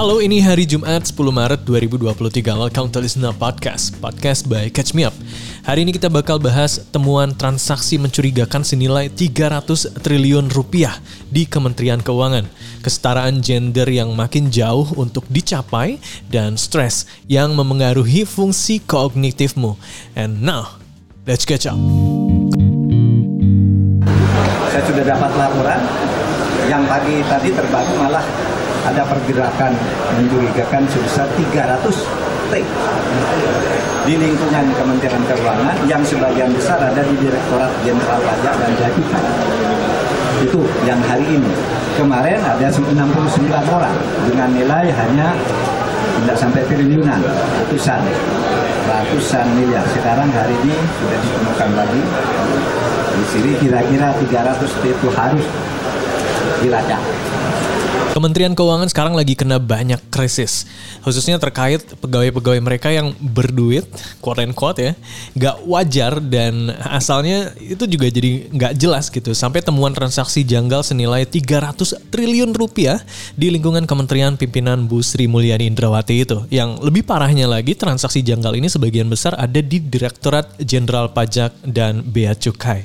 Halo, ini hari Jumat 10 Maret 2023. Welcome to Listener Podcast, podcast by Catch Me Up. Hari ini kita bakal bahas temuan transaksi mencurigakan senilai 300 triliun rupiah di Kementerian Keuangan, kesetaraan gender yang makin jauh untuk dicapai, dan stres yang memengaruhi fungsi kognitifmu. And now, let's catch up. Saya sudah dapat laporan yang pagi tadi terbaru malah ada pergerakan mencurigakan sebesar 300 T di lingkungan Kementerian Keuangan yang sebagian besar ada di Direktorat Jenderal Pajak dan Cukai. Itu yang hari ini. Kemarin ada 69 orang dengan nilai hanya tidak sampai triliunan, ratusan, ratusan miliar. Sekarang hari ini sudah ditemukan lagi. Di sini kira-kira 300 itu harus dilacak. Kementerian Keuangan sekarang lagi kena banyak krisis, khususnya terkait pegawai-pegawai mereka yang berduit, quote and quote ya, nggak wajar dan asalnya itu juga jadi nggak jelas gitu. Sampai temuan transaksi janggal senilai 300 triliun rupiah di lingkungan Kementerian Pimpinan Bu Sri Mulyani Indrawati itu. Yang lebih parahnya lagi, transaksi janggal ini sebagian besar ada di Direktorat Jenderal Pajak dan Bea Cukai.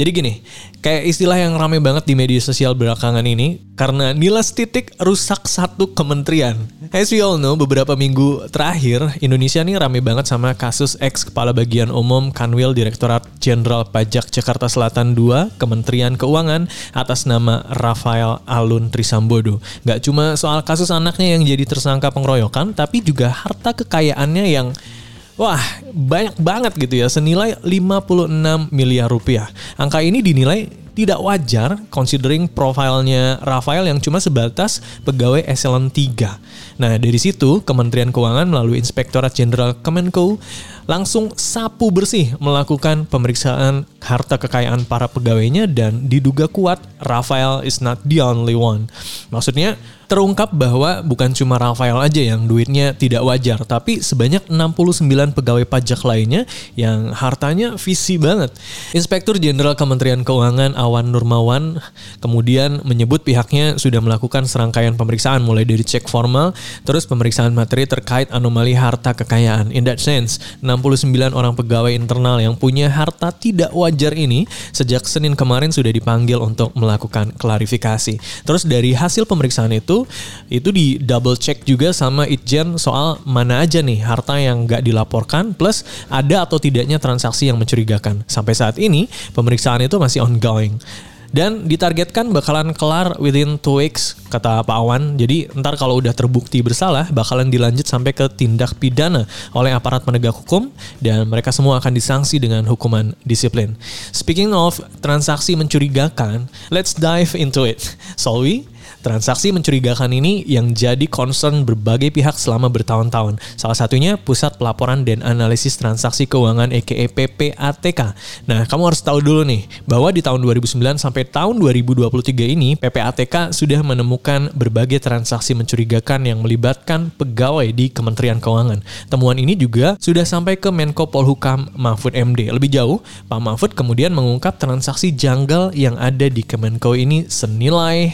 Jadi gini, kayak istilah yang rame banget di media sosial belakangan ini, karena nilai titik rusak satu kementerian. As we all know, beberapa minggu terakhir, Indonesia nih rame banget sama kasus ex Kepala Bagian Umum Kanwil Direktorat Jenderal Pajak Jakarta Selatan II, Kementerian Keuangan, atas nama Rafael Alun Trisambodo. Gak cuma soal kasus anaknya yang jadi tersangka pengeroyokan, tapi juga harta kekayaannya yang Wah, banyak banget gitu ya, senilai 56 miliar rupiah. Angka ini dinilai tidak wajar considering profilnya Rafael yang cuma sebatas pegawai eselon 3. Nah, dari situ Kementerian Keuangan melalui Inspektorat Jenderal Kemenko langsung sapu bersih melakukan pemeriksaan harta kekayaan para pegawainya dan diduga kuat Rafael is not the only one. Maksudnya terungkap bahwa bukan cuma Rafael aja yang duitnya tidak wajar, tapi sebanyak 69 pegawai pajak lainnya yang hartanya visi banget. Inspektur Jenderal Kementerian Keuangan Awan Nurmawan kemudian menyebut pihaknya sudah melakukan serangkaian pemeriksaan mulai dari cek formal, terus pemeriksaan materi terkait anomali harta kekayaan. In that sense, 69 orang pegawai internal yang punya harta tidak wajar ini sejak Senin kemarin sudah dipanggil untuk melakukan klarifikasi. Terus dari hasil pemeriksaan itu itu di double check juga sama Itjen soal mana aja nih harta yang nggak dilaporkan plus ada atau tidaknya transaksi yang mencurigakan. Sampai saat ini pemeriksaan itu masih ongoing. Dan ditargetkan bakalan kelar within two weeks, kata Pak Awan. Jadi ntar kalau udah terbukti bersalah, bakalan dilanjut sampai ke tindak pidana oleh aparat penegak hukum dan mereka semua akan disanksi dengan hukuman disiplin. Speaking of transaksi mencurigakan, let's dive into it. Solwi, Transaksi mencurigakan ini yang jadi concern berbagai pihak selama bertahun-tahun. Salah satunya Pusat Pelaporan dan Analisis Transaksi Keuangan EKE PPATK. Nah, kamu harus tahu dulu nih, bahwa di tahun 2009 sampai tahun 2023 ini, PPATK sudah menemukan berbagai transaksi mencurigakan yang melibatkan pegawai di Kementerian Keuangan. Temuan ini juga sudah sampai ke Menko Polhukam Mahfud MD. Lebih jauh, Pak Mahfud kemudian mengungkap transaksi janggal yang ada di Kemenko ini senilai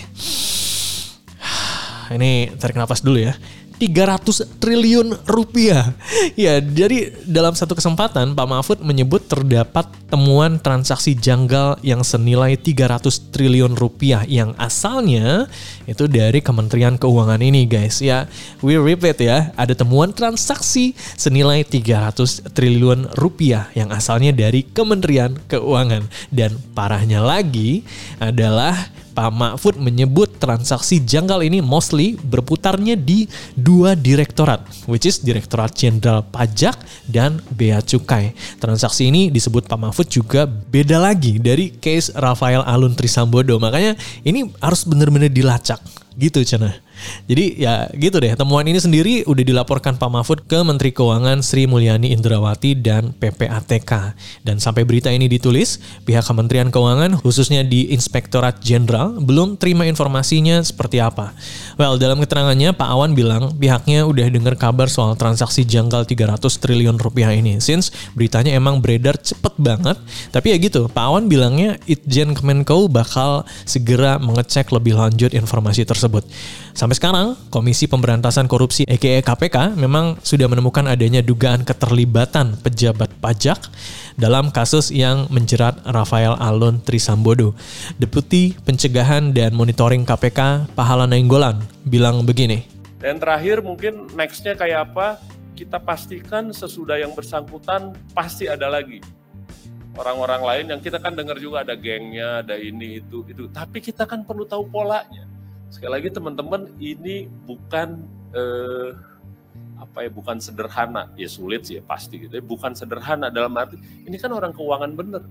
ini tarik nafas dulu ya. 300 triliun rupiah. Ya, jadi dalam satu kesempatan Pak Mahfud menyebut terdapat temuan transaksi janggal yang senilai 300 triliun rupiah yang asalnya itu dari Kementerian Keuangan ini guys. Ya, we repeat ya, ada temuan transaksi senilai 300 triliun rupiah yang asalnya dari Kementerian Keuangan. Dan parahnya lagi adalah Pak Mahfud menyebut transaksi janggal ini mostly berputarnya di dua direktorat, which is Direktorat Jenderal Pajak dan Bea Cukai. Transaksi ini disebut Pak Mahfud juga beda lagi dari case Rafael Alun Trisambodo. Makanya ini harus benar-benar dilacak gitu Cina. Jadi ya gitu deh, temuan ini sendiri udah dilaporkan Pak Mahfud ke Menteri Keuangan Sri Mulyani Indrawati dan PPATK. Dan sampai berita ini ditulis, pihak Kementerian Keuangan khususnya di Inspektorat Jenderal belum terima informasinya seperti apa. Well, dalam keterangannya Pak Awan bilang pihaknya udah dengar kabar soal transaksi janggal 300 triliun rupiah ini. Since beritanya emang beredar cepet banget, tapi ya gitu, Pak Awan bilangnya Itjen Kemenko bakal segera mengecek lebih lanjut informasi tersebut. Sekarang, Komisi Pemberantasan Korupsi EKE KPK memang sudah menemukan adanya dugaan keterlibatan pejabat pajak dalam kasus yang menjerat Rafael Alun Trisambodo. Deputi Pencegahan dan Monitoring KPK Pahala Nainggolan bilang begini. Dan terakhir mungkin nextnya kayak apa, kita pastikan sesudah yang bersangkutan pasti ada lagi orang-orang lain yang kita kan dengar juga ada gengnya, ada ini itu itu. Tapi kita kan perlu tahu polanya. Sekali lagi teman-teman, ini bukan eh, apa ya, bukan sederhana. Ya sulit sih ya pasti gitu. Bukan sederhana dalam arti ini kan orang keuangan bener.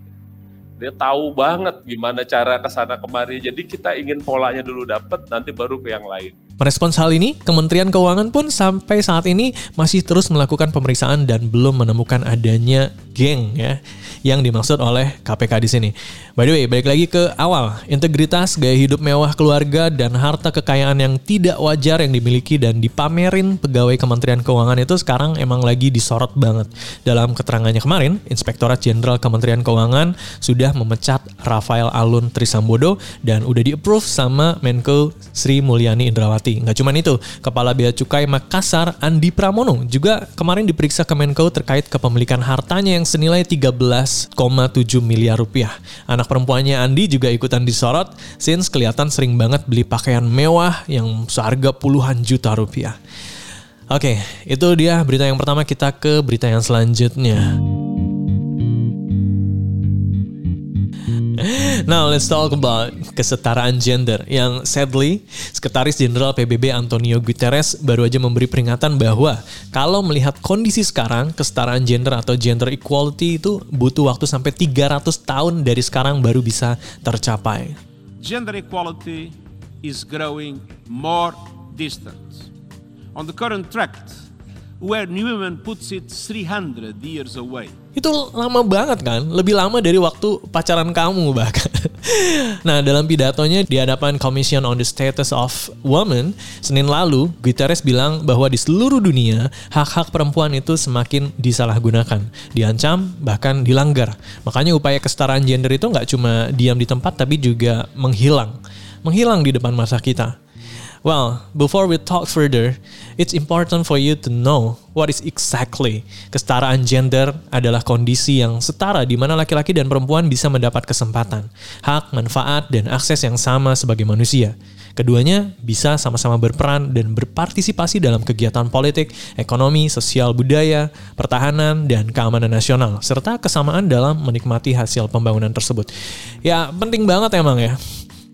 Dia tahu banget gimana cara ke sana kemari. Jadi kita ingin polanya dulu dapat, nanti baru ke yang lain. Merespons hal ini, Kementerian Keuangan pun sampai saat ini masih terus melakukan pemeriksaan dan belum menemukan adanya geng ya yang dimaksud oleh KPK di sini. By the way, balik lagi ke awal, integritas, gaya hidup mewah keluarga dan harta kekayaan yang tidak wajar yang dimiliki dan dipamerin pegawai Kementerian Keuangan itu sekarang emang lagi disorot banget. Dalam keterangannya kemarin, Inspektorat Jenderal Kementerian Keuangan sudah memecat Rafael Alun Trisambodo dan udah di-approve sama Menko Sri Mulyani Indrawati. Nggak cuma itu, Kepala Bea Cukai Makassar Andi Pramono juga kemarin diperiksa ke Menko terkait kepemilikan hartanya yang senilai 13,7 miliar rupiah. Anak perempuannya Andi juga ikutan disorot since kelihatan sering banget beli pakaian mewah yang seharga puluhan juta rupiah. Oke, itu dia berita yang pertama kita ke berita yang selanjutnya. Now let's talk about kesetaraan gender yang sadly Sekretaris Jenderal PBB Antonio Guterres baru aja memberi peringatan bahwa kalau melihat kondisi sekarang kesetaraan gender atau gender equality itu butuh waktu sampai 300 tahun dari sekarang baru bisa tercapai. Gender equality is growing more distant. On the current track, where Newman puts it 300 years away. Itu lama banget kan, lebih lama dari waktu pacaran kamu bahkan. nah, dalam pidatonya di hadapan Commission on the Status of Women, Senin lalu, Guterres bilang bahwa di seluruh dunia, hak-hak perempuan itu semakin disalahgunakan, diancam, bahkan dilanggar. Makanya upaya kesetaraan gender itu nggak cuma diam di tempat, tapi juga menghilang. Menghilang di depan masa kita. Well, before we talk further, it's important for you to know what is exactly kesetaraan gender adalah kondisi yang setara di mana laki-laki dan perempuan bisa mendapat kesempatan, hak, manfaat, dan akses yang sama sebagai manusia. Keduanya bisa sama-sama berperan dan berpartisipasi dalam kegiatan politik, ekonomi, sosial, budaya, pertahanan, dan keamanan nasional, serta kesamaan dalam menikmati hasil pembangunan tersebut. Ya, penting banget emang ya.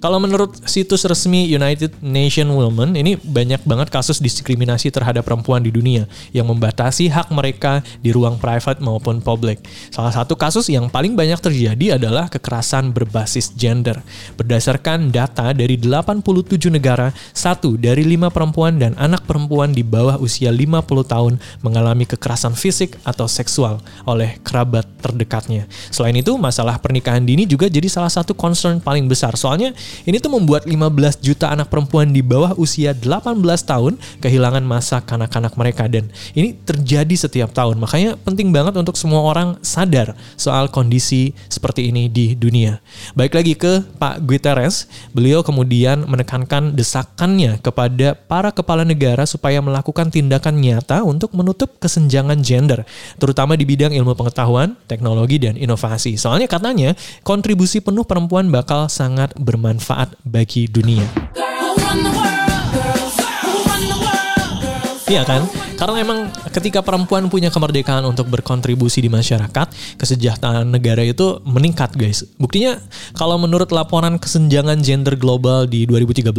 Kalau menurut situs resmi United Nation Women, ini banyak banget kasus diskriminasi terhadap perempuan di dunia yang membatasi hak mereka di ruang private maupun publik. Salah satu kasus yang paling banyak terjadi adalah kekerasan berbasis gender. Berdasarkan data dari 87 negara, satu dari lima perempuan dan anak perempuan di bawah usia 50 tahun mengalami kekerasan fisik atau seksual oleh kerabat terdekatnya. Selain itu, masalah pernikahan dini juga jadi salah satu concern paling besar. Soalnya ini tuh membuat 15 juta anak perempuan di bawah usia 18 tahun kehilangan masa kanak-kanak mereka dan ini terjadi setiap tahun. Makanya penting banget untuk semua orang sadar soal kondisi seperti ini di dunia. Baik lagi ke Pak Guterres, beliau kemudian menekankan desakannya kepada para kepala negara supaya melakukan tindakan nyata untuk menutup kesenjangan gender, terutama di bidang ilmu pengetahuan, teknologi, dan inovasi. Soalnya katanya kontribusi penuh perempuan bakal sangat bermanfaat bermanfaat bagi dunia. Iya kan? Karena emang ketika perempuan punya kemerdekaan untuk berkontribusi di masyarakat, kesejahteraan negara itu meningkat guys. Buktinya kalau menurut laporan kesenjangan gender global di 2013,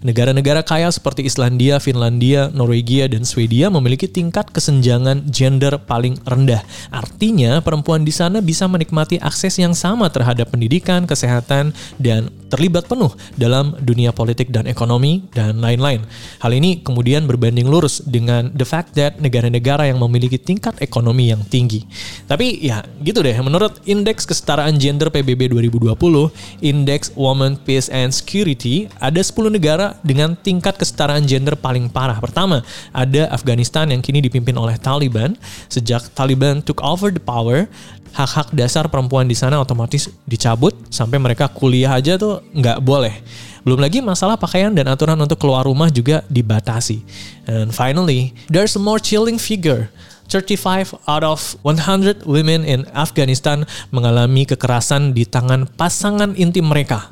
negara-negara kaya seperti Islandia, Finlandia, Norwegia, dan Swedia memiliki tingkat kesenjangan gender paling rendah. Artinya perempuan di sana bisa menikmati akses yang sama terhadap pendidikan, kesehatan, dan terlibat penuh dalam dunia politik dan ekonomi dan lain-lain. Hal ini kemudian berbanding lurus dengan the fact that negara-negara yang memiliki tingkat ekonomi yang tinggi. Tapi ya gitu deh, menurut Indeks Kesetaraan Gender PBB 2020, Indeks Women Peace and Security, ada 10 negara dengan tingkat kesetaraan gender paling parah. Pertama, ada Afghanistan yang kini dipimpin oleh Taliban. Sejak Taliban took over the power, hak-hak dasar perempuan di sana otomatis dicabut sampai mereka kuliah aja tuh nggak boleh. Belum lagi masalah pakaian dan aturan untuk keluar rumah juga dibatasi. And finally, there's a more chilling figure. 35 out of 100 women in Afghanistan mengalami kekerasan di tangan pasangan intim mereka.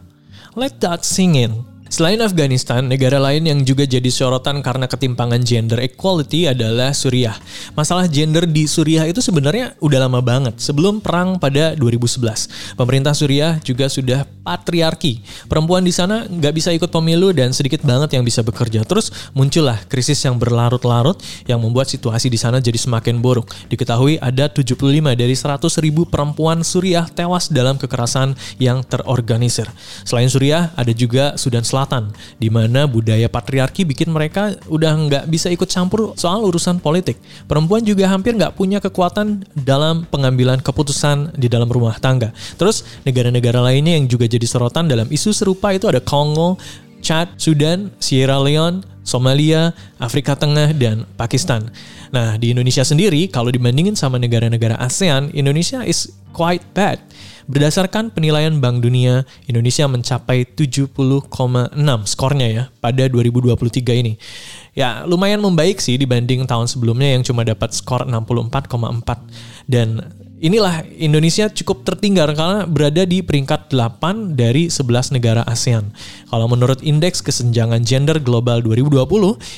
Let that sing in. Selain Afghanistan, negara lain yang juga jadi sorotan karena ketimpangan gender equality adalah Suriah. Masalah gender di Suriah itu sebenarnya udah lama banget, sebelum perang pada 2011. Pemerintah Suriah juga sudah patriarki. Perempuan di sana nggak bisa ikut pemilu dan sedikit banget yang bisa bekerja. Terus muncullah krisis yang berlarut-larut yang membuat situasi di sana jadi semakin buruk. Diketahui ada 75 dari 100 ribu perempuan Suriah tewas dalam kekerasan yang terorganisir. Selain Suriah, ada juga Sudan Selatan Selatan, di mana budaya patriarki bikin mereka udah nggak bisa ikut campur soal urusan politik. Perempuan juga hampir nggak punya kekuatan dalam pengambilan keputusan di dalam rumah tangga. Terus negara-negara lainnya yang juga jadi sorotan dalam isu serupa itu ada Kongo, Chad, Sudan, Sierra Leone, Somalia, Afrika Tengah, dan Pakistan. Nah, di Indonesia sendiri, kalau dibandingin sama negara-negara ASEAN, Indonesia is quite bad. Berdasarkan penilaian Bank Dunia, Indonesia mencapai 70,6 skornya ya pada 2023 ini. Ya, lumayan membaik sih dibanding tahun sebelumnya yang cuma dapat skor 64,4 dan inilah Indonesia cukup tertinggal karena berada di peringkat 8 dari 11 negara ASEAN. Kalau menurut Indeks Kesenjangan Gender Global 2020,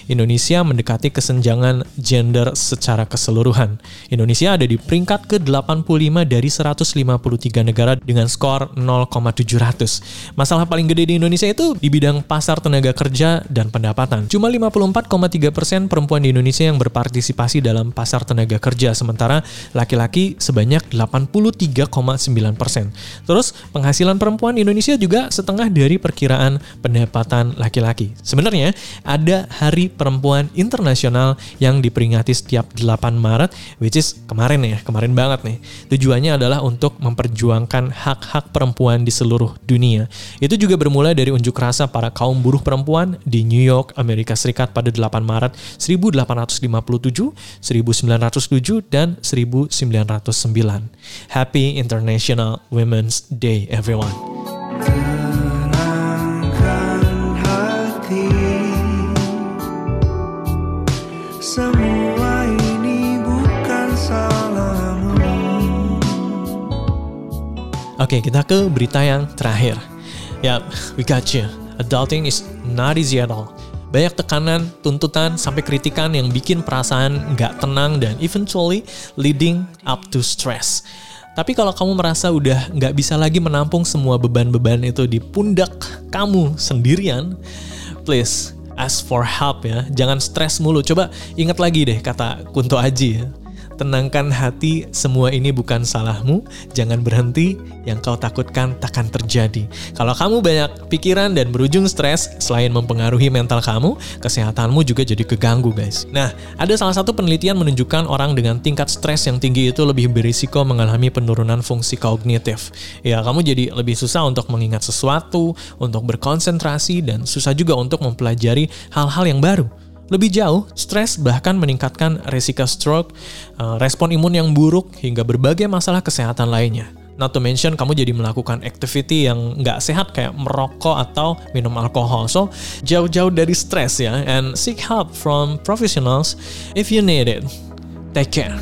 Indonesia mendekati kesenjangan gender secara keseluruhan. Indonesia ada di peringkat ke-85 dari 153 negara dengan skor 0,700. Masalah paling gede di Indonesia itu di bidang pasar tenaga kerja dan pendapatan. Cuma 54,3 persen perempuan di Indonesia yang berpartisipasi dalam pasar tenaga kerja, sementara laki-laki sebanyak sebanyak 83,9 persen. Terus penghasilan perempuan Indonesia juga setengah dari perkiraan pendapatan laki-laki. Sebenarnya ada Hari Perempuan Internasional yang diperingati setiap 8 Maret, which is kemarin ya, kemarin banget nih. Tujuannya adalah untuk memperjuangkan hak-hak perempuan di seluruh dunia. Itu juga bermula dari unjuk rasa para kaum buruh perempuan di New York, Amerika Serikat pada 8 Maret 1857, 1907, dan 1909. Happy International Women's Day, everyone. Oke, okay, kita ke berita yang terakhir. Ya, yep, we got you. Adulting is not easy at all. Banyak tekanan, tuntutan, sampai kritikan yang bikin perasaan nggak tenang dan eventually leading up to stress. Tapi kalau kamu merasa udah nggak bisa lagi menampung semua beban-beban itu di pundak kamu sendirian, please ask for help ya. Jangan stres mulu. Coba ingat lagi deh kata Kunto Aji ya Tenangkan hati, semua ini bukan salahmu. Jangan berhenti, yang kau takutkan takkan terjadi. Kalau kamu banyak pikiran dan berujung stres, selain mempengaruhi mental kamu, kesehatanmu juga jadi keganggu, guys. Nah, ada salah satu penelitian menunjukkan orang dengan tingkat stres yang tinggi itu lebih berisiko mengalami penurunan fungsi kognitif. Ya, kamu jadi lebih susah untuk mengingat sesuatu, untuk berkonsentrasi, dan susah juga untuk mempelajari hal-hal yang baru. Lebih jauh, stres bahkan meningkatkan resiko stroke, eh, respon imun yang buruk, hingga berbagai masalah kesehatan lainnya. Not to mention kamu jadi melakukan activity yang nggak sehat kayak merokok atau minum alkohol. So, jauh-jauh dari stres ya, and seek help from professionals if you need it. Take care.